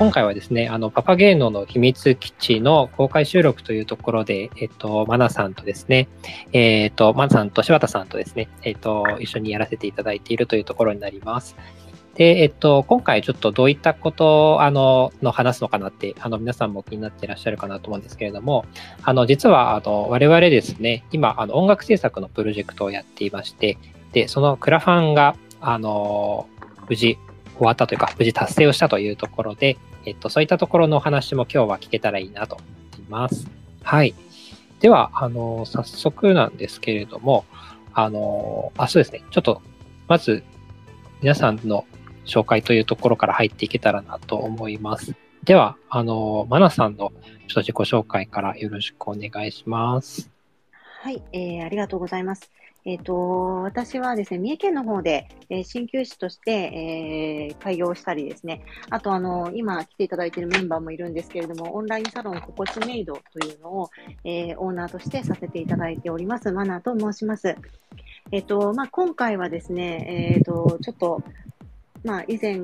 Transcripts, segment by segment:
今回はですね、あの、パパゲーノの秘密基地の公開収録というところで、えっと、マナさんとですね、えっと、マナさんと柴田さんとですね、えっと、一緒にやらせていただいているというところになります。で、えっと、今回ちょっとどういったことあのの話すのかなって、あの、皆さんも気になっていらっしゃるかなと思うんですけれども、あの、実は、あの、我々ですね、今、あの、音楽制作のプロジェクトをやっていまして、で、そのクラファンが、あの、無事終わったというか、無事達成をしたというところで、えっと、そういったところのお話も今日は聞けたらいいなと思います。はい。では、あの、早速なんですけれども、あの、あ、そうですね。ちょっと、まず、皆さんの紹介というところから入っていけたらなと思います。では、あの、マナさんのちょっと自己紹介からよろしくお願いします。はい、えー、ありがとうございます。えっ、ー、と、私はですね、三重県の方で、えー、鍼灸師として、えー、開業したりですね、あと、あの、今来ていただいているメンバーもいるんですけれども、オンラインサロンココチメイドというのを、えー、オーナーとしてさせていただいております、マナーと申します。えっ、ー、と、まあ、今回はですね、えっ、ー、と、ちょっと、まあ、以前、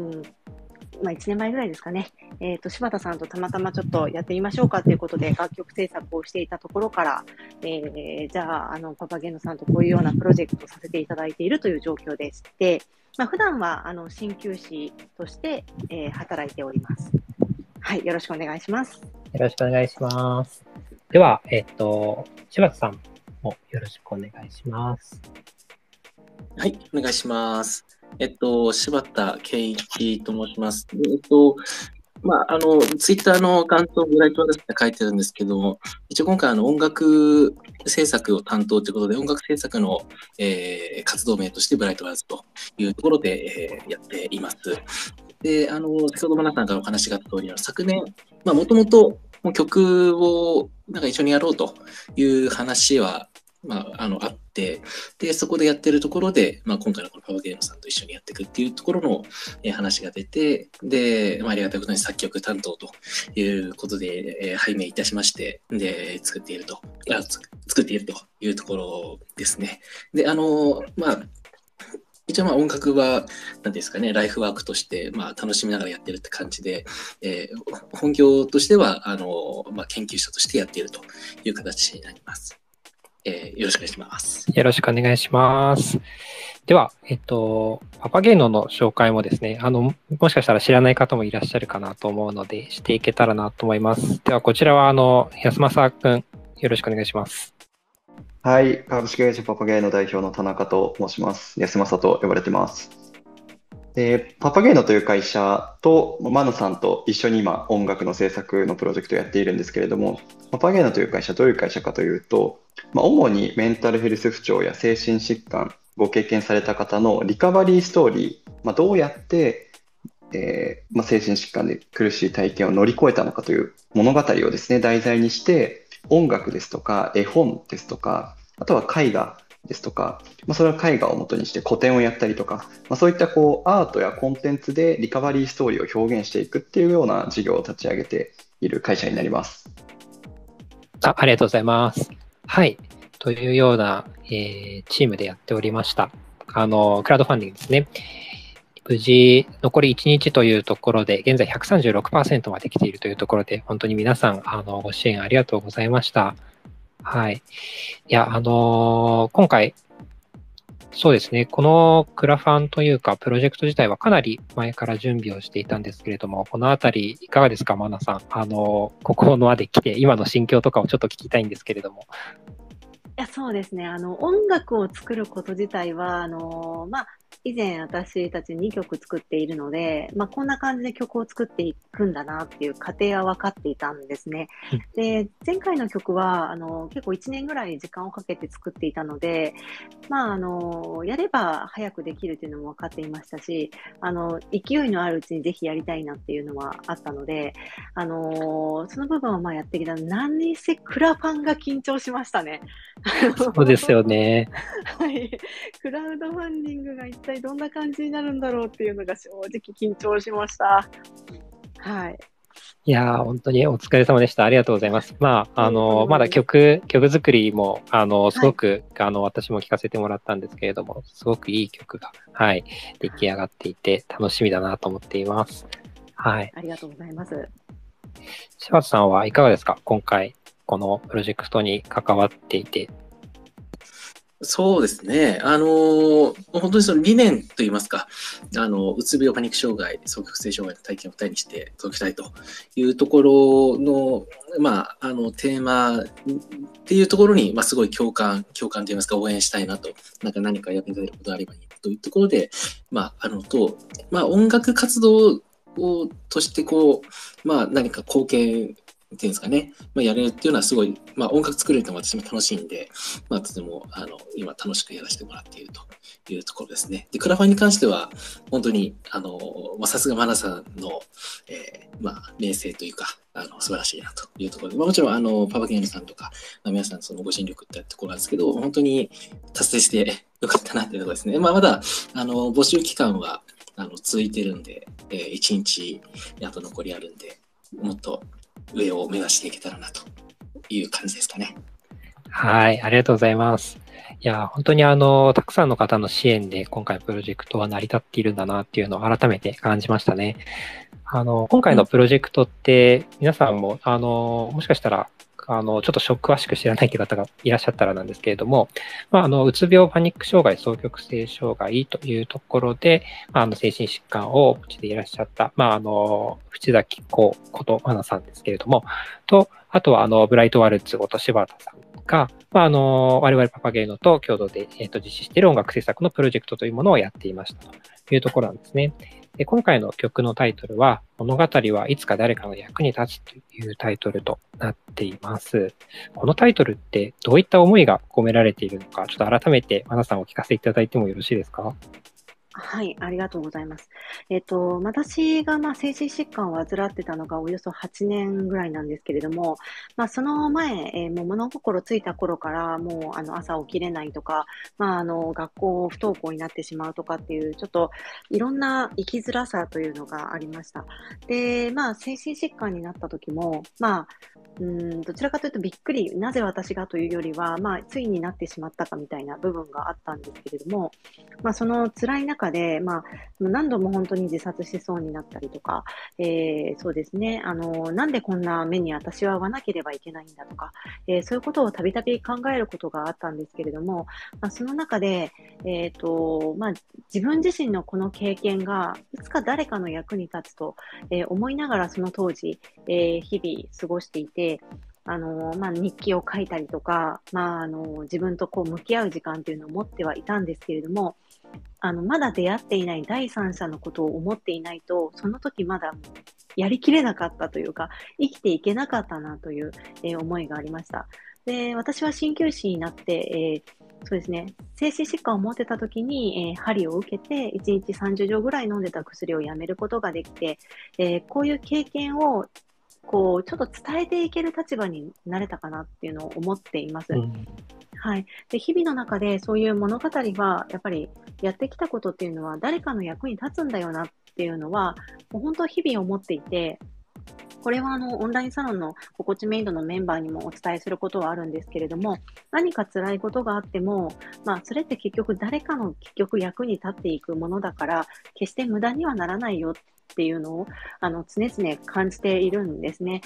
まあ、1年前ぐらいですかね、えっ、ー、と、柴田さんとたまたまちょっとやってみましょうかということで、楽曲制作をしていたところから、えー、じゃあ、あの、パパゲノさんとこういうようなプロジェクトをさせていただいているという状況でして、まあ、普段は、あの、鍼灸師として、えー、働いております。はい、よろしくお願いします。よろしくお願いします。では、えっ、ー、と、柴田さんもよろしくお願いします。はい、お願いします。えっと、柴田圭一と申します。えっと、まあ、あの、ツイッターの感想をブライトで書いてるんですけども、一応今回あの音楽制作を担当ということで、音楽制作の、えー、活動名としてブライトワーズというところで、えー、やっています。で、あの、先ほどマナさんからお話があった通り、昨年、まあ、もともと曲をなんか一緒にやろうという話はまあ、あの、あって、で、そこでやってるところで、まあ、今回のこのパワーゲームさんと一緒にやっていくっていうところの、えー、話が出て、で、まあ、ありがたいことに作曲担当ということで、えー、拝命いたしまして、で、作っていると、あ作っているというところですね。で、あの、まあ、一応まあ音楽は、何ですかね、ライフワークとして、まあ楽しみながらやってるって感じで、えー、本業としては、あの、まあ研究者としてやっているという形になります。えー、よろしくお願いします。よろしくお願いします。では、えっと、パパゲーノの紹介もですね、あの、もしかしたら知らない方もいらっしゃるかなと思うので、していけたらなと思います。では、こちらは、あの、安正くん、よろしくお願いします。はい、株式会社パパゲーノ代表の田中と申します。安正と呼ばれてます。で、パパゲーノという会社と、マナさんと一緒に今音楽の制作のプロジェクトをやっているんですけれども、パパゲーノという会社どういう会社かというと、まあ、主にメンタルヘルス不調や精神疾患ご経験された方のリカバリーストーリー、まあ、どうやって、えー、まあ、精神疾患で苦しい体験を乗り越えたのかという物語をですね、題材にして、音楽ですとか絵本ですとか、あとは絵画ですとか、まあ、それは絵画を元にして個展をやったりとか、まあ、そういったこうアートやコンテンツでリカバリーストーリーを表現していくっていうような事業を立ち上げている会社になります。あありがとうございます。はい。というような、えー、チームでやっておりました。あの、クラウドファンディングですね。無事、残り1日というところで、現在136%まで来ているというところで、本当に皆さん、あの、ご支援ありがとうございました。はい。いや、あのー、今回、そうですね、このクラファンというか、プロジェクト自体はかなり前から準備をしていたんですけれども、このあたり、いかがですか、マナさん？あのー、ここの輪で来て、今の心境とかをちょっと聞きたいんですけれども。いやそうですねあの音楽を作ること自体はあの、まあ、以前私たち2曲作っているので、まあ、こんな感じで曲を作っていくんだなっていう過程は分かっていたんですね。で、前回の曲は、あの、結構1年ぐらい時間をかけて作っていたので、まあ、あの、やれば早くできるっていうのも分かっていましたし、あの、勢いのあるうちにぜひやりたいなっていうのはあったので、あの、その部分はまあやってきた。何にせクラファンが緊張しましたね。そうですよね。はい。クラウドファンディングが一体どんな感じになるんだろうっていうのが正直緊張しました。はい。いや本当にお疲れ様でした。ありがとうございます。まあ、あの、まだ曲、曲作りも、あの、すごく、はい、あの、私も聴かせてもらったんですけれども、すごくいい曲が、はい、出来上がっていて、楽しみだなと思っています。はい。ありがとうございます。柴田さんはいかがですか？今回、このプロジェクトに関わっていて。そうですね。あの本当にその理念といいますか、あの、うつ病パニック障害、双極性障害の体験を二人にして届けたいというところの、まあ、あの、テーマっていうところに、まあ、すごい共感、共感といいますか、応援したいなと、なんか何か役に立てることがあればいいというところで、まあ、あの、と、まあ、音楽活動をとしてこう、まあ、何か貢献いうんですかね、まあ、やれるっていうのはすごい、まあ、音楽作れるのも私も楽しいんで、まあ、とてもあの今楽しくやらせてもらっているというところですね。で、クラファンに関しては、本当に、あの、まあさすがマナさんの、えー、まあ、名声というか、あの、素晴らしいなというところで、まあ、もちろん、あの、パパゲームさんとか、まあ、皆さんそのご尽力ってところなんですけど、本当に達成してよかったなっていうところですね。まあ、まだ、あの、募集期間は、あの、続いてるんで、えー、1日、あと残りあるんで、もっと上を目指していけたらなという感じですかね。はい、ありがとうございます。いや、本当にあの、たくさんの方の支援で今回プロジェクトは成り立っているんだなっていうのを改めて感じましたね。あの、今回のプロジェクトって皆さんも、あの、もしかしたらあの、ちょっと詳しく知らないという方がいらっしゃったらなんですけれども、まあ、あの、うつ病、パニック障害、双極性障害というところで、あ、の、精神疾患をお持ちでいらっしゃった、まあ、あの、藤崎子ことまなさんですけれども、と、あとは、あの、ブライトワルツこと柴田さんが、まあ、あの、我々パパゲーノと共同で、えっ、と、実施している音楽制作のプロジェクトというものをやっていましたというところなんですね。で今回の曲のタイトルは、物語はいつか誰かの役に立つというタイトルとなっています。このタイトルってどういった思いが込められているのか、ちょっと改めて、マナさんお聞かせいただいてもよろしいですか？はい、ありがとうございます。えっと、私が、まあ、精神疾患を患ってたのがおよそ8年ぐらいなんですけれども、まあ、その前、えー、もう物心ついた頃から、もう、あの、朝起きれないとか、まあ、あの、学校不登校になってしまうとかっていう、ちょっと、いろんな生きづらさというのがありました。で、まあ、精神疾患になった時も、まあ、うんどちらかというとびっくり、なぜ私がというよりは、まあ、ついになってしまったかみたいな部分があったんですけれども、まあ、その辛い中で、まあ、何度も本当に自殺しそうになったりとか、えー、そうですね、あの、なんでこんな目に私は合わなければいけないんだとか、えー、そういうことをたびたび考えることがあったんですけれども、まあ、その中で、えっ、ー、と、まあ、自分自身のこの経験が、いつか誰かの役に立つと、え思いながらその当時、え日々過ごしていて、あの、まあ、日記を書いたりとか、まあ、あの、自分とこう向き合う時間っていうのを持ってはいたんですけれども、あの、まだ出会っていない第三者のことを思っていないと、その時まだやりきれなかったというか、生きていけなかったなという、えー、思いがありました。で、私は鍼灸師になって、えー、そうですね、精神疾患を持ってた時に、えー、針を受けて、1日30錠ぐらい飲んでた薬をやめることができて、えー、こういう経験をこう、ちょっと伝えていける立場になれたかなっていうのを思っています。うん、はい。で、日々の中でそういう物語は、やっぱりやってきたことっていうのは、誰かの役に立つんだよなっていうのは、もう本当日々思っていて、これはあのオンラインサロンの心地メイドのメンバーにもお伝えすることはあるんですけれども、何か辛いことがあっても、まあ、それって結局誰かの結局役に立っていくものだから、決して無駄にはならないよっていうのをあの常々感じているんですね。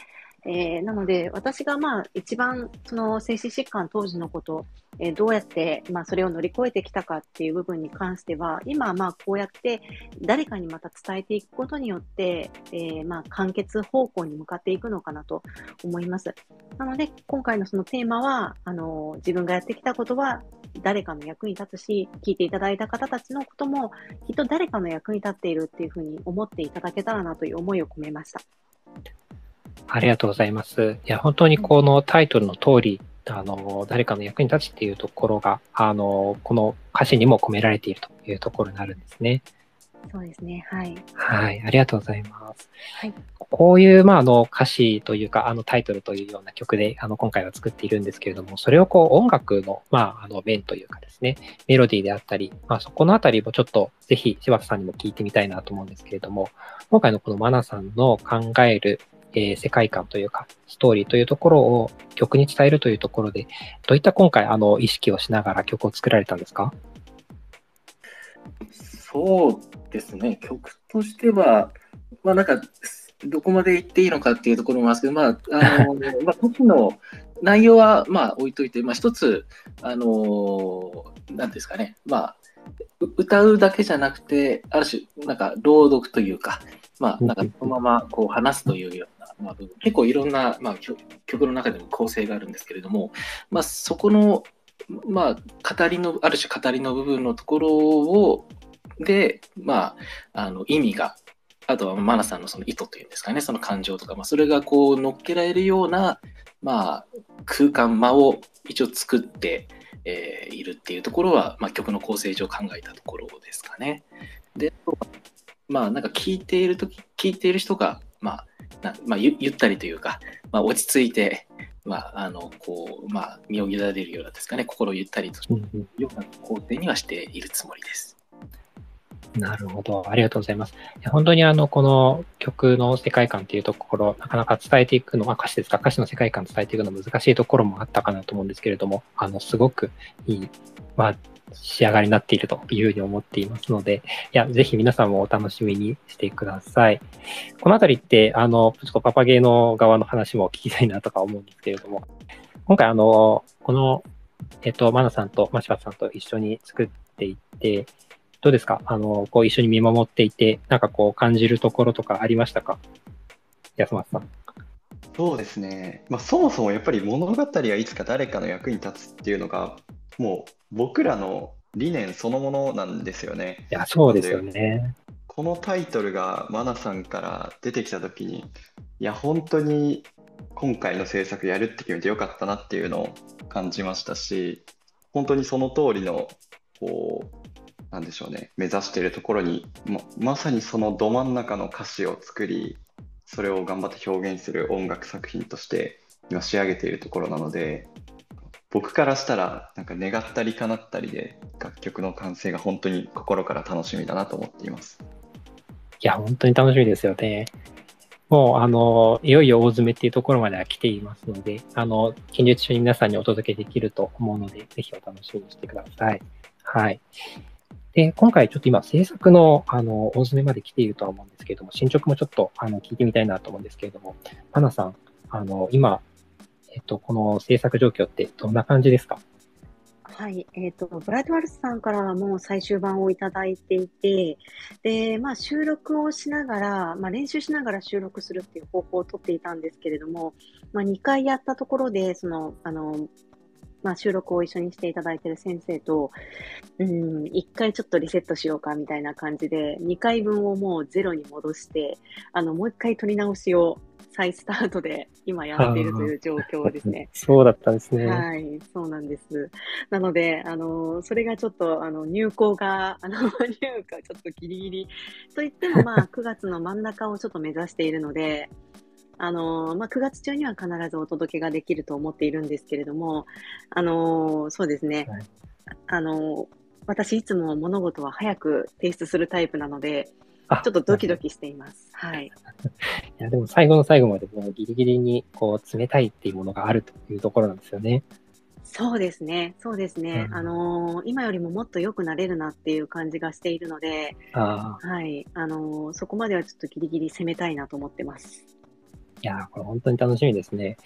えー、なので、私がまあ一番その精神疾患当時のこと、えー、どうやってまあそれを乗り越えてきたかっていう部分に関しては、今まこうやって誰かにまた伝えていくことによって、えー、まあ完結方向に向かっていくのかなと思います。なので、今回のそのテーマは、あの自分がやってきたことは誰かの役に立つし、聞いていただいた方たちのことも、きっと誰かの役に立っているっていうふうに思っていただけたらなという思いを込めました。ありがとうございます。いや、本当にこのタイトルの通り、あの、誰かの役に立つっていうところが、あの、この歌詞にも込められているというところになるんですね。そうですね。はい。はい。ありがとうございます。はい。こういう、まあ、あの、歌詞というか、あの、タイトルというような曲で、あの、今回は作っているんですけれども、それをこう、音楽の、まあ、あの、面というかですね、メロディーであったり、まあ、そこのあたりもちょっと、ぜひ、柴田さんにも聞いてみたいなと思うんですけれども、今回のこのマナさんの考える、えー、世界観というか、ストーリーというところを曲に伝えるというところで、どういった今回、あの、意識をしながら曲を作られたんですか？そうですね、曲としては、まあなんか、どこまで言っていいのかっていうところもあるんですけど、まあ、あの、まあ、時の内容は、まあ、置いといて、まあ、一つ、あの、なんですかね、まあ、歌うだけじゃなくて、ある種、なんか、朗読というか、まあ、なんか、そのまま、こう、話すというような、まあ、結構いろんな、まあ、曲の中でも構成があるんですけれども、まあ、そこの、まあ、語りの、ある種語りの部分のところを、で、まあ、あの、意味があとはマナさんのその意図というんですかね、その感情とか、まあ、それがこう乗っけられるような、まあ、空間、間を一応作って、えー、いるっていうところは、まあ、曲の構成上考えたところですかね。で、まあ、なんか聞いているとき、聞いている人が、まあ、まあ、ゆゆったりというか、まあ、落ち着いて、まあ、あの、こう、まあ、身を委ねるようなですかね、心をゆったりとするような構成にはしているつもりです。なるほど。ありがとうございます。本当にあの、この曲の世界観っていうところ、なかなか伝えていくの、まあ歌詞ですか、歌詞の世界観伝えていくの難しいところもあったかなと思うんですけれども、あの、すごくいい、まあ、仕上がりになっているというふうに思っていますので、いや、ぜひ皆さんもお楽しみにしてください。このあたりって、あの、ちょっとパパゲーの側の話も聞きたいなとか思うんですけれども、今回あの、この、えっと、マナさんとマシバさんと一緒に作っていって、どうですか？あの、こう一緒に見守っていて、なんかこう感じるところとかありましたか？安松さん。そうですね。まあ、そもそもやっぱり物語はいつか誰かの役に立つっていうのが、もう僕らの理念そのものなんですよね。いや、そうですよね。このタイトルがマナさんから出てきたときに、いや、本当に今回の制作やるって決めてよかったなっていうのを感じましたし、本当にその通りのこうなんでしょうね、目指しているところに、ままさにそのど真ん中の歌詞を作り、それを頑張って表現する音楽作品として今仕上げているところなので、僕からしたら、なんか願ったり叶ったりで、楽曲の完成が本当に心から楽しみだなと思っています。いや、本当に楽しみですよね。もう、あの、いよいよ大詰めっていうところまでは来ていますので、あの、近日中に皆さんにお届けできると思うので、ぜひお楽しみにしてください。はい。で、今回ちょっと今制作のあの大詰めまで来ているとは思うんですけれども、進捗もちょっとあの聞いてみたいなと思うんですけれども、パナさん、あの今、えっと、この制作状況ってどんな感じですか？はい、えっ、ー、と、ブライトワルスさんからはもう最終版をいただいていて、で、まあ収録をしながら、まあ練習しながら収録するっていう方法をとっていたんですけれども、まあ2回やったところで、その、あの、まあ、収録を一緒にしていただいている先生と、うん、一回ちょっとリセットしようかみたいな感じで、2回分をもうゼロに戻して、あの、もう一回取り直しを再スタートで今やっているという状況ですね。そうだったんですね。はい、そうなんです。なので、あの、それがちょっと、あの、入校が、あの、入荷ちょっとギリギリ。といっても、まあ、9月の真ん中をちょっと目指しているので、あのまあ、9月中には必ずお届けができると思っているんですけれども、あのそうですね、はい、あの私いつも物事は早く提出するタイプなので、ちょっとドキドキしています。はい。いや、でも最後の最後までもうギリギリにこう冷たいっていうものがあるというところなんですよね。そうですね。そうですね。うん、あのー、今よりももっと良くなれるなっていう感じがしているので、はい。あのー、そこまではちょっとギリギリ攻めたいなと思ってます。いやこれ本当に楽しみですね。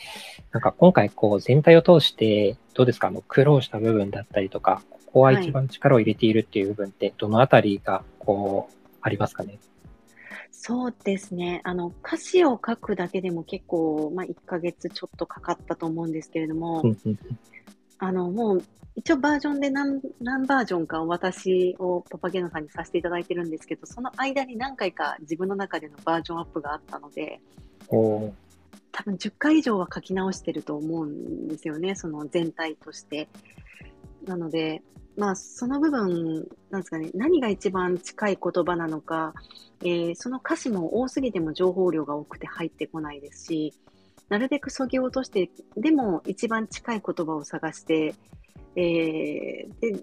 なんか今回こう全体を通してどうですか？あの苦労した部分だったりとか、ここは一番力を入れているっていう部分ってどのあたりがこうありますかね？そうですね。あの、歌詞を書くだけでも結構、まあ、1ヶ月ちょっとかかったと思うんですけれども、あの、もう、一応バージョンで何何バージョンか私をパパゲノさんにさせていただいてるんですけど、その間に何回か自分の中でのバージョンアップがあったので、多分10回以上は書き直してると思うんですよね、その全体として。なので、まあ、その部分、なんですかね、何が一番近い言葉なのか、えー、その歌詞も多すぎても情報量が多くて入ってこないですし、なるべくそぎ落として、でも一番近い言葉を探して、えー、で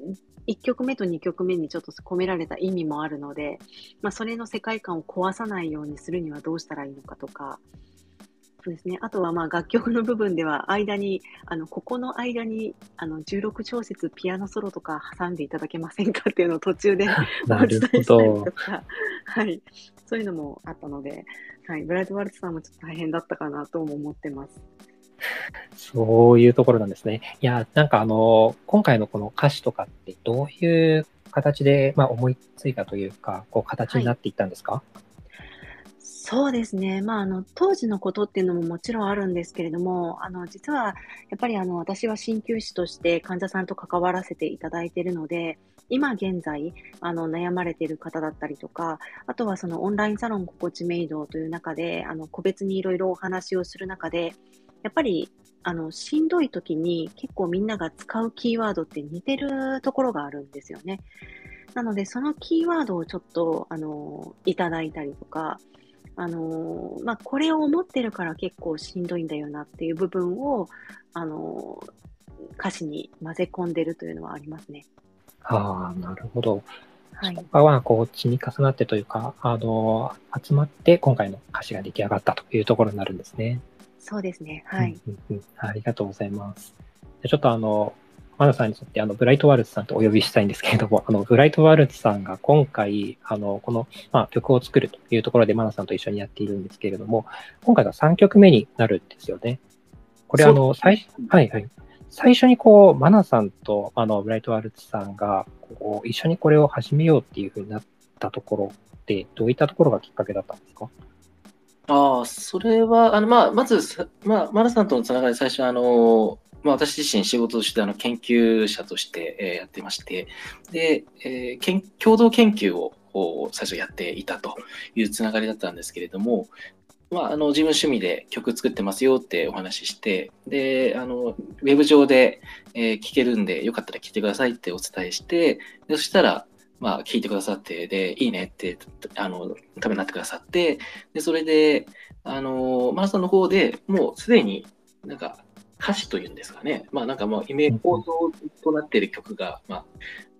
1曲目と2曲目にちょっと込められた意味もあるので、まあ、それの世界観を壊さないようにするにはどうしたらいいのかとか、そうですね。あとはまあ楽曲の部分では間に、あの、ここの間に、あの、16小節ピアノソロとか挟んでいただけませんかっていうのを途中で お伝えしたりとか、はい。そういうのもあったので、はい。ブライトワルツさんもちょっと大変だったかなとも思ってます。そういうところなんですね。いや、なんかあの、今回のこの歌詞とかってどういう形で、まあ、思いついたというか、こう形になっていったんですか、はいそうですね。まあ、あの、当時のことっていうのももちろんあるんですけれども、あの、実は、やっぱりあの、私は鍼灸師として患者さんと関わらせていただいているので、今現在、あの、悩まれている方だったりとか、あとはそのオンラインサロン心地メイドという中で、あの、個別にいろいろお話をする中で、やっぱり、あの、しんどい時に結構みんなが使うキーワードって似てるところがあるんですよね。なので、そのキーワードをちょっと、あの、いただいたりとか、あのまあ、これを思ってるから結構しんどいんだよなっていう部分を、あの歌詞に混ぜ込んでるというのはありますね。ああ、なるほど。はい、そこはこう積み重なってというか、あの集まって今回の歌詞が出来上がったというところになるんですね。そうですね。はい。うんうんうん、ありがとうございます。ちょっとあの、マナさんにとって、あの、ブライトワルツさんとお呼びしたいんですけれども、あの、ブライトワルツさんが今回、あの、この、まあ、曲を作るというところでマナさんと一緒にやっているんですけれども、今回が3曲目になるんですよね。これ、あの、最、はいはい。最初にこう、マナさんと、あの、ブライトワルツさんが、こう、一緒にこれを始めようっていうふうになったところって、どういったところがきっかけだったんですか？ああ、それは、あの、まあ、まず、まあ、マナさんとのつながり、最初、あの、まあ、私自身仕事としてあの研究者として、え、やってまして、で、えー、共同研究を最初やっていたというつながりだったんですけれども、まあ、あの自分趣味で曲作ってますよってお話しして、で、あの、ウェブ上で、えー、聴けるんで、よかったら聴いてくださいってお伝えして、でそしたら、まあ、聞いてくださって、で、いいねって、あの、ためになってくださって、で、それで、あの、マラソンの方でもうすでになんか、歌詞というんですかね、まあなんかもうイメージ構造となっている曲が、まあ、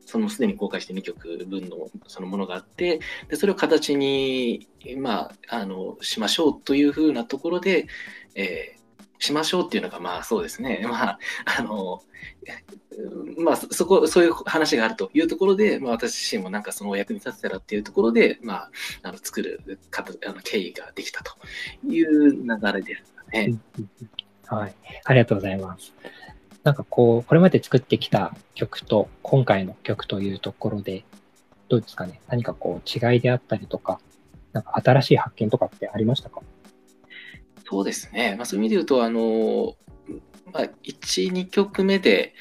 そのすでに公開して2曲分のそのものがあって、でそれを形に、まあ、あのしましょうというふうなところで、えー、しましょうっていうのが、まあそうですね、まあ、あの、まあ、そこ、そういう話があるというところで、まあ、私自身もなんかそのお役に立てたらっていうところで、まあ、あの作る方あの経緯ができたという流れですね。はい。ありがとうございます。なんかこう、これまで作ってきた曲と今回の曲というところで、どうですかね？何かこう違いであったりとか、なんか新しい発見とかってありましたか？そうですね。まあ、そういう意味で言うと、あの、まあ、1、2曲目で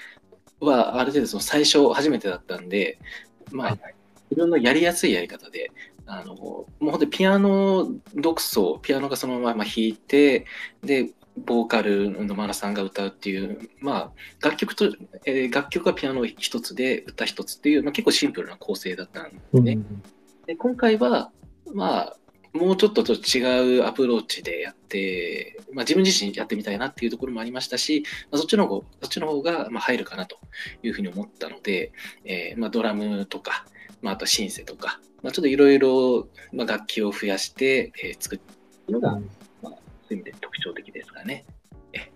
は、ある程度その最初初めてだったんで、まあ、はいはい、いろんなやりやすいやり方で、あの、もう本当にピアノ独奏、ピアノがそのまま弾いて、で、ボーカルのマラさんが歌うっていう、まあ、楽曲と、えー、楽曲はピアノ一つで歌一つっていう、まあ、結構シンプルな構成だったんですね。うん、で今回は、まあ、もうちょっとと違うアプローチでやって、まあ、自分自身やってみたいなっていうところもありましたし、まあ、そっちの方そっちの方がまあ入るかなというふうに思ったので、えーまあ、ドラムとか、まあ、あとシンセとか、まあ、ちょっといろいろ楽器を増やして、えー、作ったのが、うんそういう意味で特徴的ね。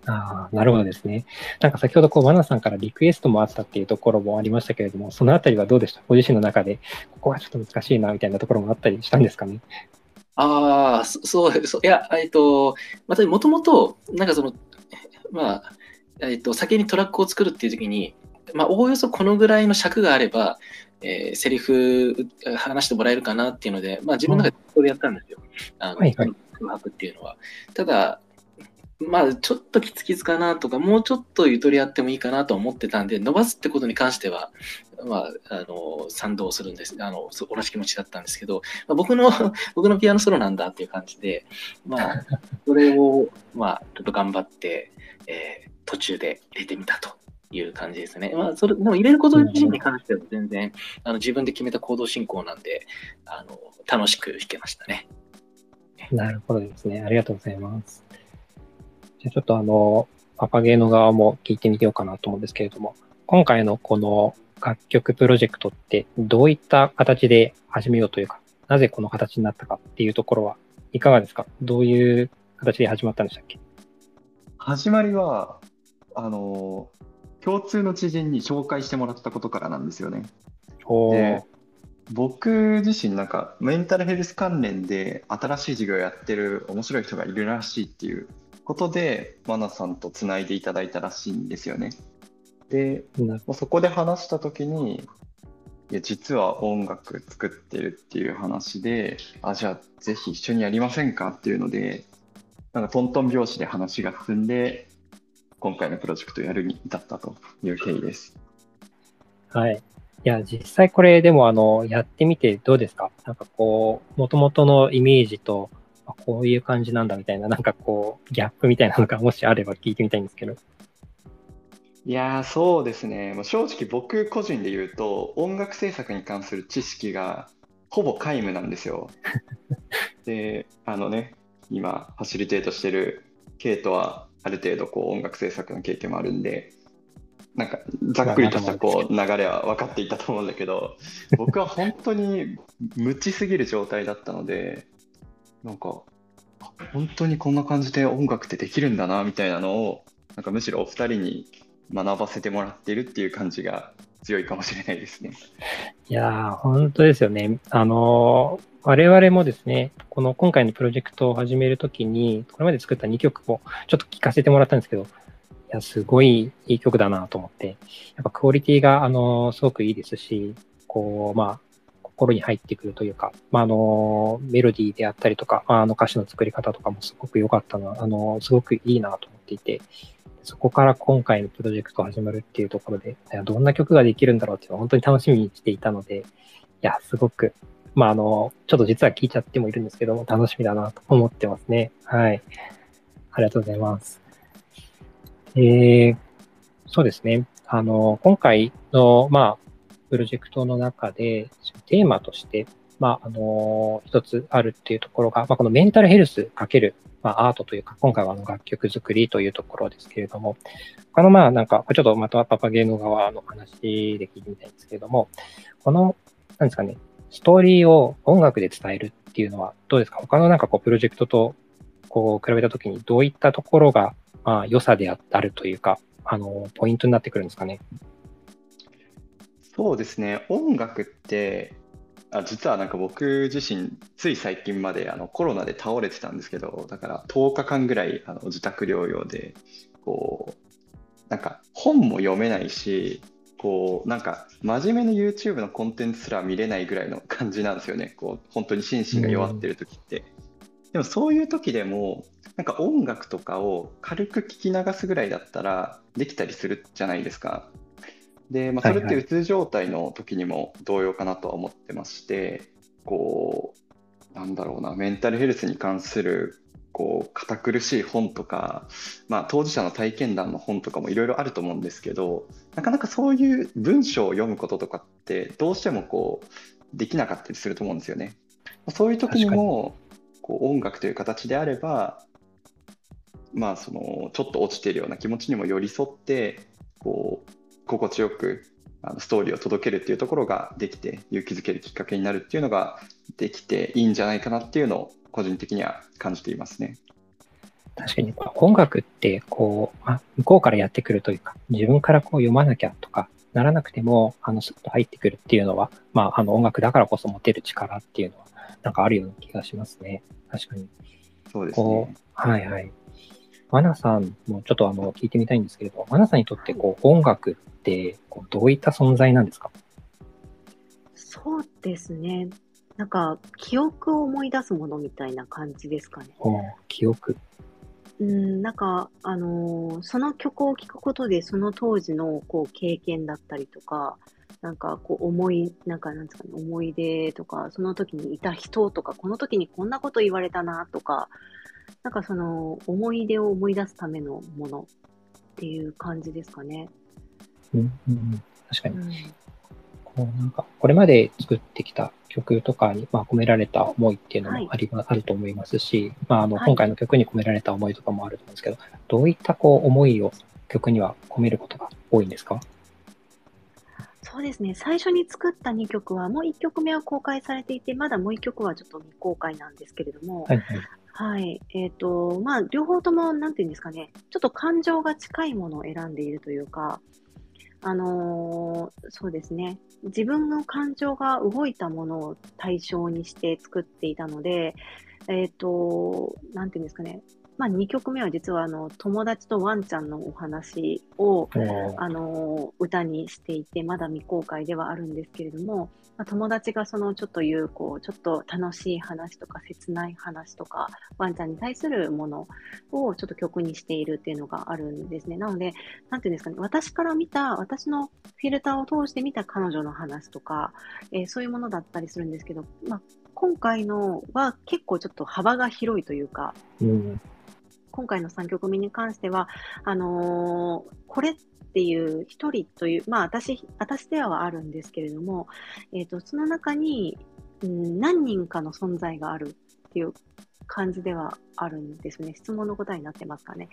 ああ、なるほどですね。なんか先ほどこう、マナさんからリクエストもあったっていうところもありましたけれども、そのあたりはどうでした？ご自身の中で、ここはちょっと難しいなみたいなところもあったりしたんですかね？ああ、そうそう、いや、えっと、またもともと、なんかその、まあ、えっと、先にトラックを作るっていう時に、まあ、おおよそこのぐらいの尺があれば、えー、セリフ話してもらえるかなっていうので、まあ、自分の中でこれやったんですよ。あの、はいはい空白っていうのは。ただ、まあ、ちょっときつきつかなとか、もうちょっとゆとりあってもいいかなと思ってたんで、伸ばすってことに関しては、まあ、あの、賛同するんです。あの、同じ気持ちだったんですけど、まあ、僕の、僕のピアノソロなんだっていう感じで、まあ、それを、まあ、ちょっと頑張って、えー、途中で入れてみたという感じですね。まあ、それ、でも入れること自身に関しては全然、あの、自分で決めた行動進行なんで、あの、楽しく弾けましたね。なるほどですね。ありがとうございます。ちょっとあの、パパゲーの側も聞いてみようかなと思うんですけれども、今回のこの楽曲プロジェクトってどういった形で始めようというか、なぜこの形になったかっていうところはいかがですか？どういう形で始まったんでしたっけ？始まりは、あの、共通の知人に紹介してもらったことからなんですよね。で僕自身なんかメンタルヘルス関連で新しい授業をやってる面白い人がいるらしいっていうことで、マナさんとつないでいただいたらしいんですよね。で、なまあそこで話した時に、いや、実は音楽作ってるっていう話で、あ、じゃあぜひ一緒にやりませんかっていうので、なんかトントン拍子で話が進んで、今回のプロジェクトをやるに至ったという経緯です。はい。いや、実際これでもあの、やってみてどうですか？なんかこう、元々のイメージと、あこういう感じなんだみたいな、なんかこう、ギャップみたいなのがもしあれば聞いてみたいんですけど。いやー、そうですね。もう正直僕個人で言うと、音楽制作に関する知識がほぼ皆無なんですよ。で、あのね、今、ファシリテートしてるケイトは、ある程度こう音楽制作の経験もあるんで、なんかざっくりとしたこう流れは分かっていたと思うんだけど、僕は本当に無知すぎる状態だったので、なんか、本当にこんな感じで音楽ってできるんだなみたいなのを、なんかむしろお二人に学ばせてもらってるっていう感じが強いかもしれないですね。いやー、本当ですよね。あのー我々もですね、この今回のプロジェクトを始めるときに、これまで作った2曲をちょっと聴かせてもらったんですけど、いや、すごいいい曲だなと思って、やっぱクオリティが、あのすごくいいですし、こう、まあ、心に入ってくるというか、まあ、あのメロディーであったりとか、まああの歌詞の作り方とかもすごく良かったな、あのすごくいいなと思っていて、そこから今回のプロジェクト始まるっていうところで、どんな曲ができるんだろうっていうのを本当に楽しみにしていたので、いや、すごく、まあ、あの、ちょっと実は聞いちゃってもいるんですけど、楽しみだなと思ってますね。はい。ありがとうございます。えー、そうですね。あの、今回の、まあ、プロジェクトの中で、テーマとして、まあ、あの、一つあるっていうところが、まあ、このメンタルヘルスかける、まあ、アートというか、今回はあの楽曲作りというところですけれども、他のまあ、なんか、ちょっとまたパパゲーの側の話で聞いてみたいんですけれども、この、なんですかね、ストーリーを音楽で伝えるっていうのはどうですか？他のなんかこう、プロジェクトと、こう、比べたときにどういったところが、まあ、良さであるというか、あの、ポイントになってくるんですかね？そうですね、音楽って、あ実はなんか僕自身、つい最近まであのコロナで倒れてたんですけど、だから10日間ぐらいあの自宅療養で、こう、なんか本も読めないし、こう、なんか真面目な YouTube のコンテンツすら見れないぐらいの感じなんですよね。こう、本当に心身が弱ってる時って。でもそういう時でも、なんか音楽とかを軽く聞き流すぐらいだったらできたりするじゃないですか。で、まあ、それっはいはいてうつ状態の時にも同様かなとは思ってまして、こう、なんだろうな、メンタルヘルスに関する、こう、堅苦しい本とか、まあ、当事者の体験談の本とかもいろいろあると思うんですけど、なかなかそういう文章を読むこととかって、どうしてもこう、できなかったりすると思うんですよね。そういう時にも、こう音楽という形であれば、まあ、そのちょっと落ちているような気持ちにも寄り添ってこう心地よくあのストーリーを届けるっていうところができて勇気づけるきっかけになるっていうのができていいんじゃないかなっていうのを個人的には感じていますね。確かに音楽ってこう、まあ、向こうからやってくるというか、自分からこう読まなきゃとかならなくても、あの、スッと入ってくるっていうのは、まあ、あの音楽だからこそ持てる力っていうのは、なんかあるような気がしますね。確かに。そうですこね。う、はいはい。マナさんもちょっとあの聞いてみたいんですけれど、マナさんにとってこう音楽ってこうどういった存在なんですか？そうですね。なんか、記憶を思い出すものみたいな感じですかね。お記憶。うん、なんか、あのーその曲を聴くことで、その当時のこう経験だったりとか、なんかこう思い、なんかなんですかね、思い出とか、その時にいた人とか、この時にこんなこと言われたなとか、なんかその思い出を思い出すためのものっていう感じですかね。うんうんうん、確かに。うん、こうなんか、これまで作ってきた曲とかに、まあ、込められた思いっていうのはいもあり、あると思いますし、まあ、あの、はい今回の曲に込められた思いとかもあると思うんですけど、どういったこう思いを曲には込めることが多いんですか？そうですね。最初に作った2曲は、もう1曲目は公開されていて、まだもう1曲はちょっと未公開なんですけれども、はいはい。はい。えっ、と、まあ、両方とも、なんていうんですかね、ちょっと感情が近いものを選んでいるというか、あのーそうですね。自分の感情が動いたものを対象にして作っていたので、えっ、と、なんていうんですかね。まあ、2曲目は実は、あの、友達とワンちゃんのお話を、あの、歌にしていて、まだ未公開ではあるんですけれども、まあ、友達がそのちょっと言う、こう、ちょっと楽しい話とか、切ない話とか、ワンちゃんに対するものをちょっと曲にしているっていうのがあるんですね。なので、なんていうんですかね、私から見た、私のフィルターを通して見た彼女の話とか、えーそういうものだったりするんですけど、まあ、今回のは結構ちょっと幅が広いというか、うん。今回の3曲目に関しては、あのーこれっていう一人という、まあ私、私ではあるんですけれども、えっ、と、その中に、うん、何人かの存在があるっていう感じではあるんですね。質問の答えになってますかね。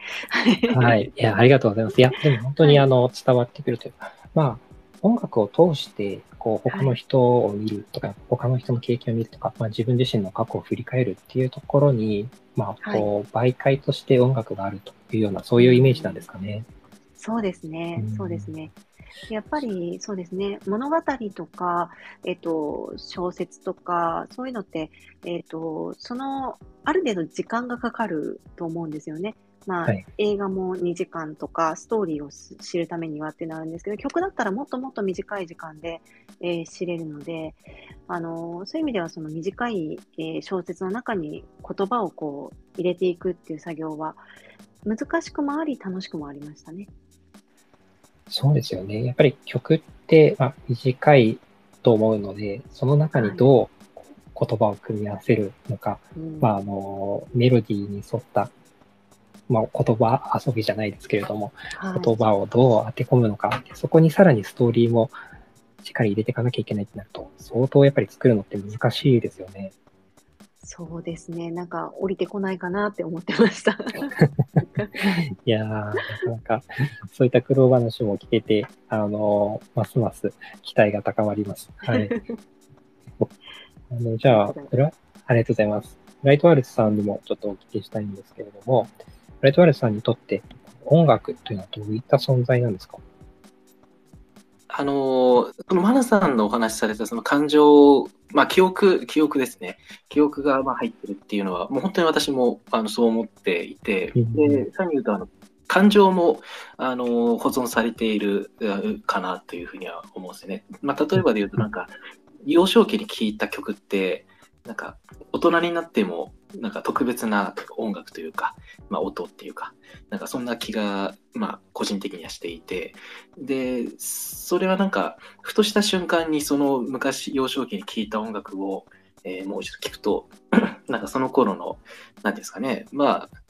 はい。いや、ありがとうございます。いや、でも本当にあの、伝わってくるというか、まあ、音楽を通して、こう、他の人を見るとか、他の人の経験を見るとか、まあ自分自身の過去を振り返るっていうところに、まあ、こう、媒介として音楽があるというような、そういうイメージなんですかね。そうですねうん、そうですね。やっぱりそうですね、物語とか、えっと、小説とか、そういうのって、えっと、その、ある程度時間がかかると思うんですよね。まあ、はい映画も2時間とか、ストーリーをし知るためにはってなるんですけど、曲だったらもっともっと短い時間で、えー知れるので、あのそういう意味ではその短い、えー小説の中に言葉をこう入れていくっていう作業は、難しくもあり、楽しくもありましたね。そうですよね。やっぱり曲って、まあ、短いと思うので、その中にどう言葉を組み合わせるのか、うんまあ、あの、メロディーに沿った、まあ、言葉遊びじゃないですけれども、はい言葉をどう当て込むのか、そこにさらにストーリーもしっかり入れていかなきゃいけないってなると、相当やっぱり作るのって難しいですよね。そうですね。なんか降りてこないかなって思ってました。いやー、なかなか、そういった苦労話も聞けて、あのーますます期待が高まります。はい。あのじゃあ、ありがとうございます。 brightwaltz さんにもちょっとお聞きしたいんですけれども、 brightwaltz さんにとって音楽というのはどういった存在なんですか？あのー、そのマナさんのお話しされたその感情、まあ記憶、記憶ですね。記憶がまあ入ってるっていうのは、もう本当に私もあのそう思っていて、うんで、さらに言うと、あの、感情も、あのー保存されているうかなというふうには思うんですよね。まあ例えばで言うと、なんか、幼少期に聴いた曲って、なんか、大人になっても、なんか特別な音楽というか、まあ音っていうか、なんかそんな気が、まあ個人的にはしていて、で、それはなんか、ふとした瞬間にその昔、幼少期に聴いた音楽を、えーもう一度聞くと、なんかその頃の、なんていうんですかね、まあ、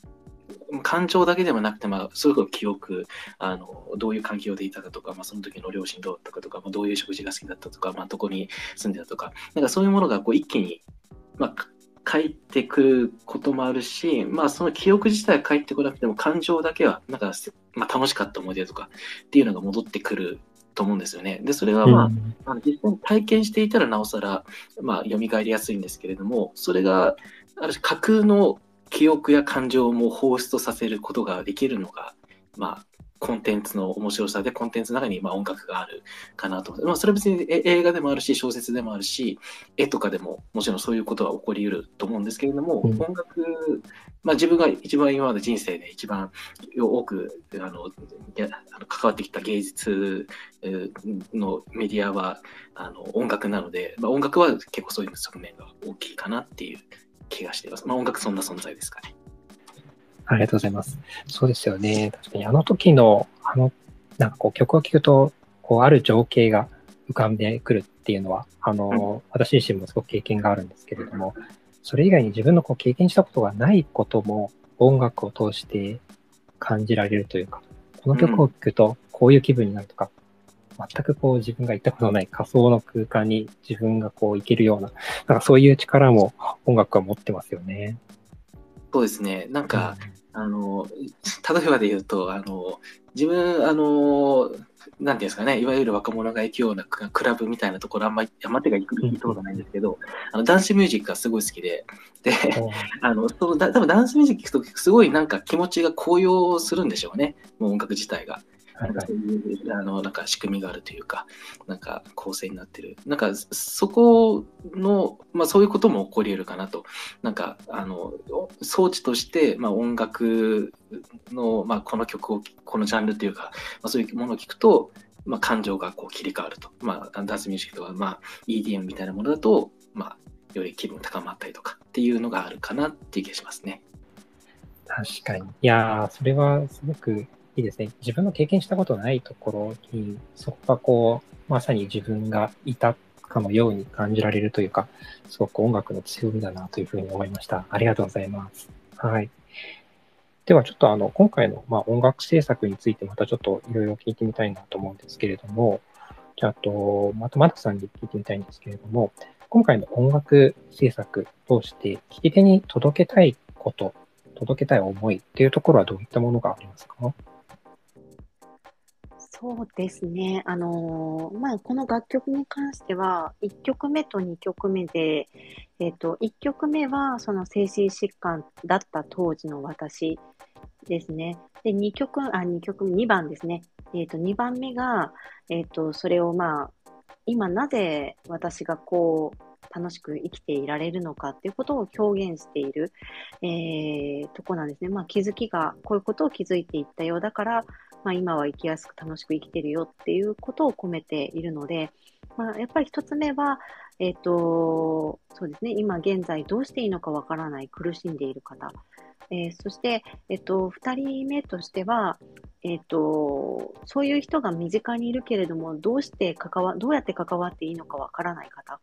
感情だけでもなくて、まあ、そういうこと記憶、あの、どういう環境でいたかとか、まあ、その時の両親どうだったかとか、まあ、どういう食事が好きだったとか、まあ、どこに住んでたとか、なんかそういうものがこう一気に、まあ、返ってくることもあるし、まあ、その記憶自体は返ってこなくても、感情だけは、なんか、まあ、楽しかった思い出とかっていうのが戻ってくると思うんですよね。で、それはまあ、うんあの実際に体験していたらなおさら、まあ、蘇りやすいんですけれども、それが、ある種架空の記憶や感情も放出させることができるのが、まあ、コンテンツの面白さで、コンテンツの中にまあ音楽があるかなと思って、まあ、それは別にえ映画でもあるし、小説でもあるし、絵とかでももちろんそういうことは起こり得ると思うんですけれども、うん音楽、まあ、自分が一番今まで人生で一番多くあのいやあの関わってきた芸術えーのメディアはあの音楽なので、まあ、音楽は結構そういう側面が大きいかなっていう気がしています。まあ、音楽そんな存在ですかね。ありがとうございます。そうですよね。確かにあの時の、あの、なんかこう曲を聴くと、こうある情景が浮かんでくるっていうのは、あの、私自身もすごく経験があるんですけれども、それ以外に自分のこう経験したことがないことも音楽を通して感じられるというか、この曲を聴くとこういう気分になるとか、全くこう自分が行ったことのない仮想の空間に自分がこう行けるような、なんかそういう力も音楽は持ってますよね。そうですね。なんか、あの、例えばで言うと、あの、自分、あの、なんていうんですかね、いわゆる若者が行くようなククラブみたいなところ、あんまり、あんまりが行く行ったことないんですけど、あの、ダンスミュージックがすごい好きで、で、うん。あの、そのだ多分ダンスミュージック聞くと、すごいなんか気持ちが高揚するんでしょうね、もう音楽自体が。なんかそういうあのなんか仕組みがあるというか、なんか構成になってる。なんかそこの、まあそういうことも起こり得るかなと。なんかあの装置として、まあ、音楽の、まあ、この曲を、このジャンルというか、まあ、そういうものを聞くと、まあ、感情がこう切り替わると。まあ、ダンスミュージックとか、まあ、EDM みたいなものだと、まあ、より気分高まったりとかっていうのがあるかなっていう気がしますね。確かに。いやー、それはすごくいいですね。自分の経験したことないところに、そこがこう、まさに自分がいたかのように感じられるというか、すごく音楽の強みだなというふうに思いました。ありがとうございます。はい。ではちょっとあの、今回のまあ音楽制作についてまたちょっといろいろ聞いてみたいなと思うんですけれども、じゃあと、またまたさんに聞いてみたいんですけれども、今回の音楽制作を通して聞き手に届けたいこと、届けたい思いっていうところはどういったものがありますか？そうですね。あのー、まあ、この楽曲に関しては、1曲目と2曲目で、えっ、ー、と、1曲目は、その精神疾患だった当時の私ですね。で、2曲、あ、2曲、2番ですね。えっ、ー、と、2番目が、えっ、と、それをまあ、今なぜ私がこう、楽しく生きていられるのかっていうことを表現している、えー、とこなんですね。まあ、気づきが、こういうことを気づいていったようだから、まあ、今は生きやすく楽しく生きてるよっていうことを込めているので、まあ、やっぱり一つ目は、えっ、ー、と、そうですね、今現在どうしていいのかわからない苦しんでいる方、えー、そして、えっ、ー、と、二人目としては、えっ、と、そういう人が身近にいるけれども、どうして関わ、どうやって関わっていいのかわからない方っ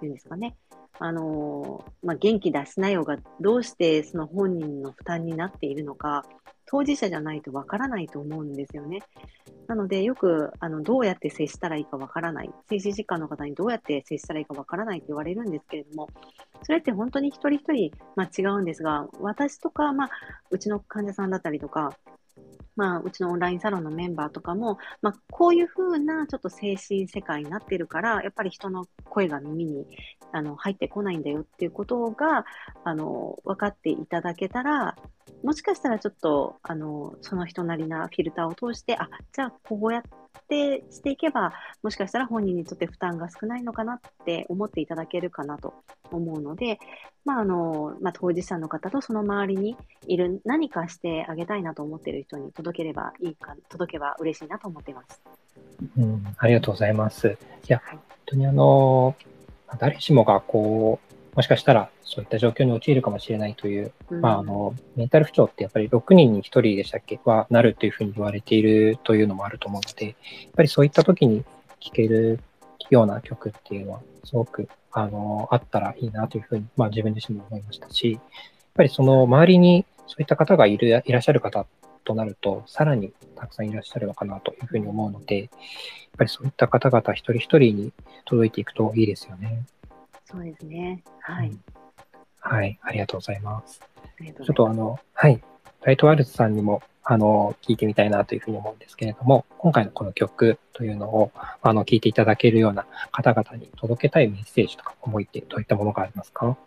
ていうんですかね。あのまあ、元気出しなよがどうしてその本人の負担になっているのか、当事者じゃないとわからないと思うんですよね。なので、よくあのどうやって接したらいいかわからない、精神疾患の方にどうやって接したらいいかわからないって言われるんですけれども、それって本当に一人一人、まあ、違うんですが、私とか、まあ、うちの患者さんだったりとか、まあ、うちのオンラインサロンのメンバーとかも、まあ、こういうふうなちょっと精神世界になってるから、やっぱり人の声が耳にあの入ってこないんだよっていうことがあの分かっていただけたら、もしかしたらちょっとあのその人なりなフィルターを通して、あじゃあこうやってしていけば、もしかしたら本人にとって負担が少ないのかなって思っていただけるかなと思うので、まああのまあ、当事者の方とその周りにいる何かしてあげたいなと思っている人に届ければいいか、届けば嬉しいなと思っています。うん、ありがとうございます。いや、はい、本当にあの、誰しもがこう、もしかしたらそういった状況に陥るかもしれないという、うん、まあ、あの、メンタル不調ってやっぱり6人に1人でしたっけはなるというふうに言われているというのもあると思うので、やっぱりそういった時に聴けるような曲っていうのは、すごく、あの、あったらいいなというふうに、まあ自分自身も思いましたし、やっぱりその周りにそういった方がいるいらっしゃる方となると、さらにたくさんいらっしゃるのかなというふうに思うので、やっぱりそういった方々一人一人に届いていくといいですよね。そうですね。はい。うん、はい、ありがとうございます。ちょっとあの、はい、ライトワールズさんにも、あの、聞いてみたいなというふうに思うんですけれども、今回のこの曲というのを、あの、聞いていただけるような方々に届けたいメッセージとか思いってどういったものがありますか？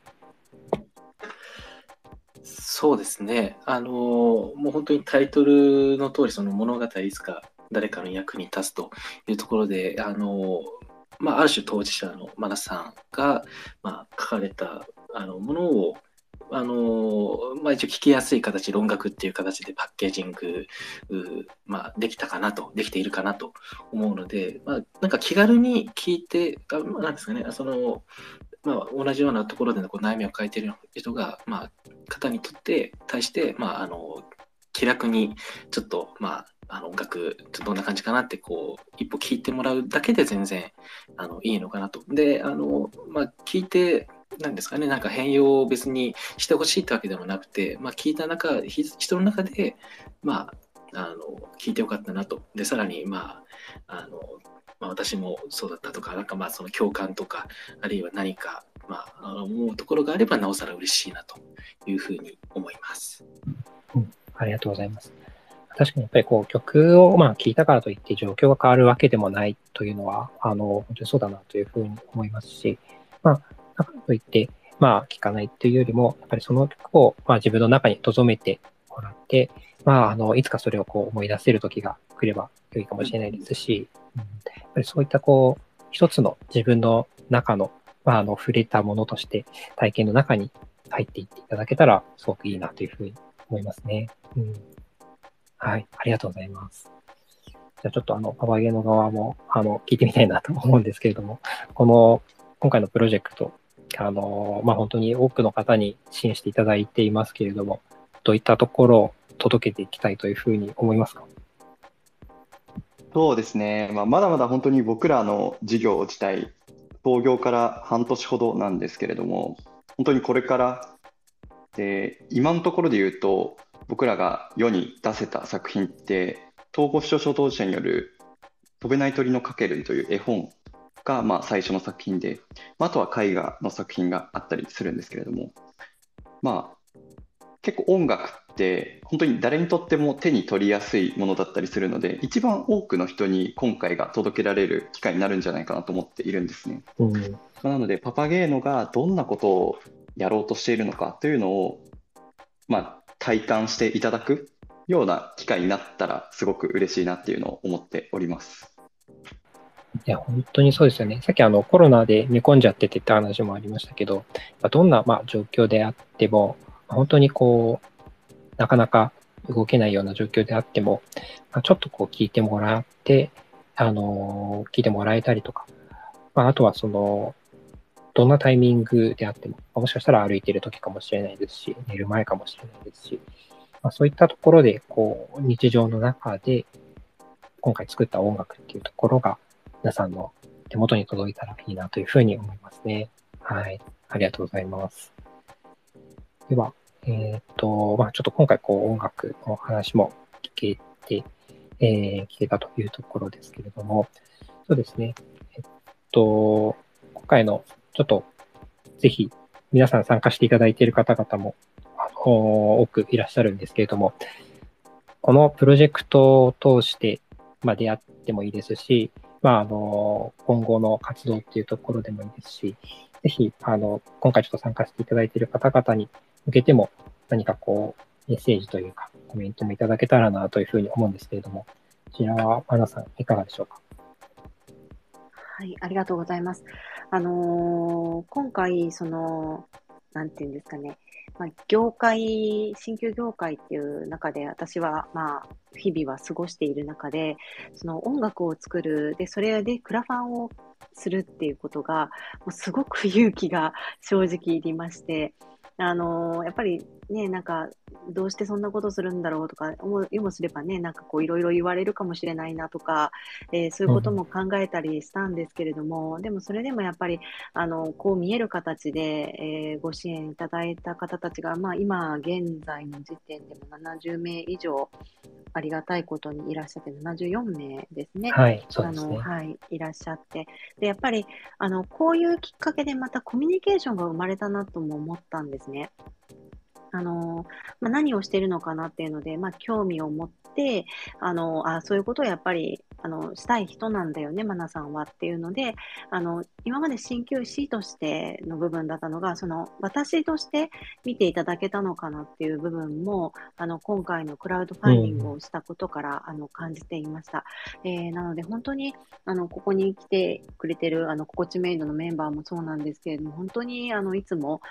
そうですね。あの、もう本当にタイトルの通り、その物語いつか誰かの役に立つというところで、あの、まあ、ある種当事者のマナさんが、まあ、書かれたあのものを、あのまあ、一応聞きやすい形、論学っていう形でパッケージング、まあ、できたかなと、できているかなと思うので、まあ、なんか気軽に聞いて、あなんですかね、その、まあ、同じようなところでのこう悩みを抱えている人が、まあ、方にとって対して、まあ、あの気楽にちょっと、まあ、あの音楽どんな感じかなってこう一歩聞いてもらうだけで全然あのいいのかなと。であの、まあ、聞いてなんですかね、なんか変容を別にしてほしいってわけでもなくて、まあ、聞いた中、人の中で、まあ、あの聞いてよかったなと。で、さらに、まあ、あのまあ、私もそうだったとか、なんかまあその共感とか、あるいは何か、まあ、思うところがあれば、なおさら嬉しいなというふうに思います。うん、ありがとうございます。確かにやっぱりこう曲をまあ聴いたからといって状況が変わるわけでもないというのは、あの、本当にそうだなというふうに思いますし、まあ、だからといって、まあ、聴かないっていうよりも、やっぱりその曲をまあ自分の中に留めてもらって、まあ、あの、いつかそれをこう思い出せる時が来れば良いかもしれないですし、うん、やっぱりそういったこう、一つの自分の中の、まあ、あの、触れたものとして体験の中に入っていっていただけたら、すごくいいなというふうに思いますね。うん。はい、ありがとうございます。じゃあちょっとあの、パパゲーの側も、あの、聞いてみたいなと思うんですけれども、この、今回のプロジェクト、あの、まあ、本当に多くの方に支援していただいていますけれども、どういったところを届けていきたいというふうに思いますか？そうですね、まあ、まだまだ本当に僕らの事業自体、創業から半年ほどなんですけれども、本当にこれからで今のところで言うと僕らが世に出せた作品って東郷視聴症当事者による「飛べない鳥のかける」という絵本がまあ最初の作品で、まあ、あとは絵画の作品があったりするんですけれども、まあ、結構音楽って本当に誰にとっても手に取りやすいものだったりするので一番多くの人に今回が届けられる機会になるんじゃないかなと思っているんですね。うん、なのでパパゲーノがどんなことをやろうとしているのかというのを、まあ、体感していただくような機会になったらすごく嬉しいなっていうのを思っております。いや、本当にそうですよね。さっきあのコロナで寝込んじゃっててって話もありましたけど、どんなまあ状況であっても、本当にこう、なかなか動けないような状況であっても、まあ、ちょっとこう聞いてもらって、あの聞いてもらえたりとか、まあ、あとはその、どんなタイミングであっても、もしかしたら歩いてる時かもしれないですし、寝る前かもしれないですし、まあ、そういったところで、こう、日常の中で、今回作った音楽っていうところが、皆さんの手元に届いたらいいなというふうに思いますね。はい。ありがとうございます。では、えっ、と、まあ、ちょっと今回、こう、音楽の話も聞けて、えー、聞けたというところですけれども、そうですね。えっと、今回のちょっと、ぜひ、皆さん参加していただいている方々も、あの多くいらっしゃるんですけれども、このプロジェクトを通して、まあ、出会ってもいいですし、まあ、あの、今後の活動っていうところでもいいですし、ぜひ、あの、今回ちょっと参加していただいている方々に向けても、何かこう、メッセージというか、コメントもいただけたらなというふうに思うんですけれども、こちらは、マナさん、いかがでしょうか？はい、ありがとうございます。あのー、今回、その、なんていうんですかね、まあ、業界、新旧業界っていう中で、私は、まあ、日々は過ごしている中で、その音楽を作る、で、それでクラファンをするっていうことが、もうすごく勇気が正直いりまして、あのー、やっぱりね、なんか、どうしてそんなことするんだろうとか、思いもすればね、なんかこう、いろいろ言われるかもしれないなとか、えー、そういうことも考えたりしたんですけれども、うん、でもそれでもやっぱり、あの、こう見える形で、えー、ご支援いただいた方たちが、まあ、今、現在の時点でも70名以上、ありがたいことにいらっしゃって、74名ですね。はい、そうですね。あの、はい、いらっしゃって。で、やっぱり、あの、こういうきっかけでまたコミュニケーションが生まれたなとも思ったんですね。あの、まあ、何をしてるのかなっていうので、まあ、興味を持って、あの、あ、そういうことをやっぱりあのしたい人なんだよね、マナさんはっていうので、あの今まで鍼灸師としての部分だったのが、その私として見ていただけたのかなっていう部分も、あの今回のクラウドファンディングをしたことから、あの感じていました。えー、なので本当にあのここに来てくれてるあの心地メイドのメンバーもそうなんですけれども、本当にあのいつも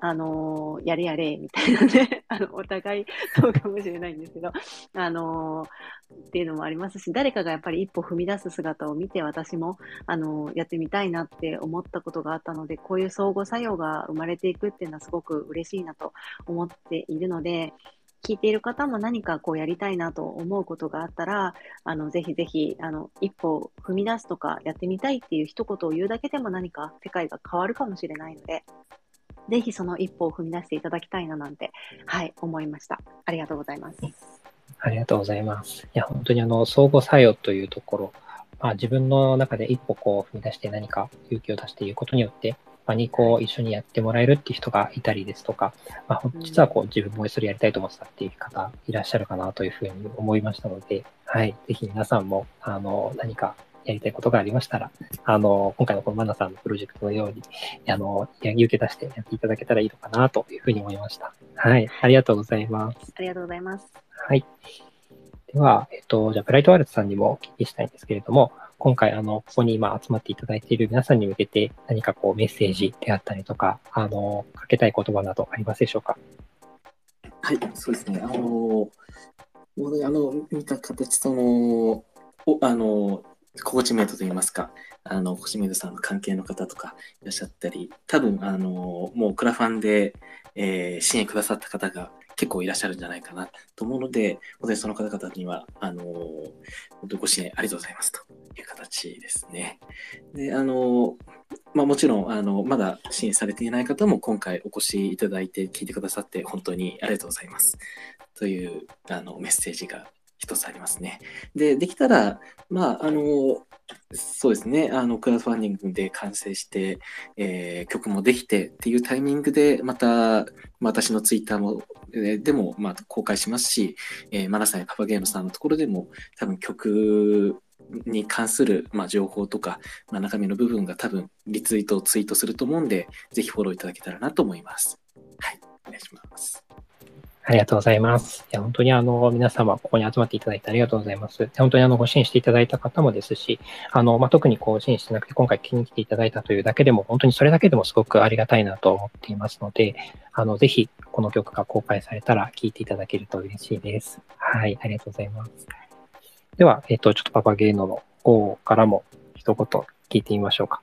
あのやれやれみたいなね、あのお互いそうかもしれないんですけど、あのっていうのもありますし、誰かがやっぱり一歩踏み出す姿を見て、私もあのやってみたいなって思ったことがあったので、こういう相互作用が生まれていくっていうのはすごく嬉しいなと思っているので、聞いている方も何かこうやりたいなと思うことがあったら、あのぜひぜひあの一歩踏み出すとかやってみたいっていう一言を言うだけでも何か世界が変わるかもしれないので、ぜひその一歩を踏み出していただきたいななんて、はい、思いました。ありがとうございます。ありがとうございます。いや、本当にあの、相互作用というところ、まあ、自分の中で一歩こう踏み出して何か勇気を出していくことによって、まあ、にこう一緒にやってもらえるっていう人がいたりですとか、まあ、実はこう自分もそれやりたいと思ってたっていう方いらっしゃるかなというふうに思いましたので、はい、ぜひ皆さんもあの何かやりたいことがありましたら、あの、今回のこのマナさんのプロジェクトのように、あの、勇気出してやっていただけたらいいのかなというふうに思いました。はい、ありがとうございます。ありがとうございます。はい。では、えっと、じゃあ、ブライトワールドさんにもお聞きしたいんですけれども、今回、あの、ここに今集まっていただいている皆さんに向けて何かこうメッセージであったりとか、あの、かけたい言葉などありますでしょうか？はい、そうですね。あの、あの、見た形、その、おあの、コーチメイトといいますか、あの、コーチメイトさんの関係の方とかいらっしゃったり、多分、あの、もうクラファンで、えー、支援くださった方が結構いらっしゃるんじゃないかなと思うので、本当にその方々には、あの、本当にご支援ありがとうございますという形ですね。で、あの、まあ、もちろん、あの、まだ支援されていない方も今回お越しいただいて聞いてくださって本当にありがとうございます。というあのメッセージが一つありますね。で、できたら、まあ、あの、そうですね、あの、クラウドファンディングで完成して、えー、曲もできてっていうタイミングで、また、私のツイッターもえ、でも、まあ、公開しますし、えー、マナさんやパパゲームさんのところでも、多分曲に関する、まあ、情報とか、まあ、中身の部分が多分リツイートをツイートすると思うんで、ぜひフォローいただけたらなと思います。はい、お願いします。ありがとうございます。いや、本当にあの、皆様、ここに集まっていただいてありがとうございます。本当にあの、ご支援していただいた方もですし、あの、まあ、特にこう、支援してなくて、今回気に来ていただいたというだけでも、本当にそれだけでもすごくありがたいなと思っていますので、あの、ぜひ、この曲が公開されたら聴いていただけると嬉しいです。はい、ありがとうございます。では、えっ、と、ちょっとパパゲーノの方からも一言聞いてみましょうか。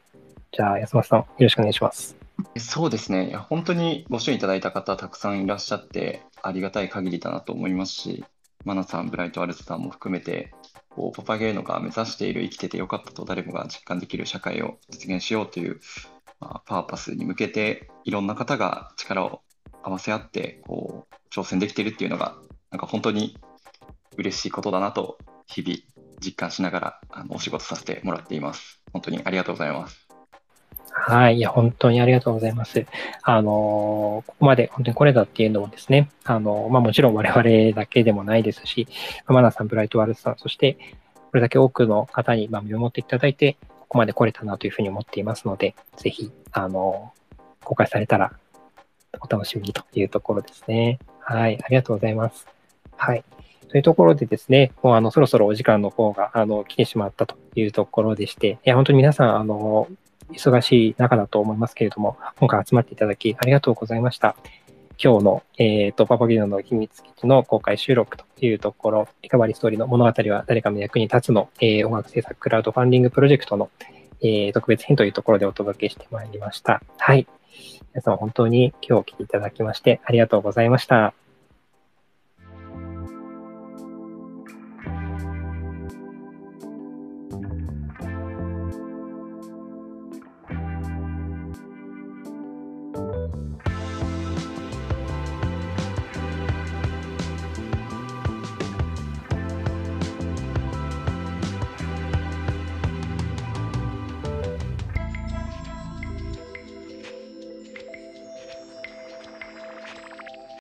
じゃあ、安松さん、よろしくお願いします。そうですね。いや、本当にご支援いただいた方たくさんいらっしゃってありがたい限りだなと思いますし、マナさん、ブライト・アルツさんも含めて、こうパパゲーノが目指している生きててよかったと誰もが実感できる社会を実現しようという、まあ、パーパスに向けていろんな方が力を合わせ合ってこう挑戦できているっていうのがなんか本当に嬉しいことだなと日々実感しながらあのお仕事させてもらっています。本当にありがとうございます。はい。いや、本当にありがとうございます。あの、ここまで本当にこれだっていうのもですね、あの、まあもちろん我々だけでもないですし、マナさん、ブライトワールスさん、そして、これだけ多くの方にま見守っていただいて、ここまで来れたなというふうに思っていますので、ぜひ、あの、公開されたらお楽しみにというところですね。はい。ありがとうございます。はい。というところでですね、もうあの、そろそろお時間の方が、あの、来てしまったというところでして、いや、本当に皆さん、あの、忙しい中だと思いますけれども、今回集まっていただきありがとうございました。今日の、えっ、ー、と、パパギノの秘密基地の公開収録というところ、リカバリーストーリーの物語は誰かの役に立つの、えー、音楽制作クラウドファンディングプロジェクトの、えー、特別編というところでお届けしてまいりました。はい。皆様本当に今日来ていただきましてありがとうございました。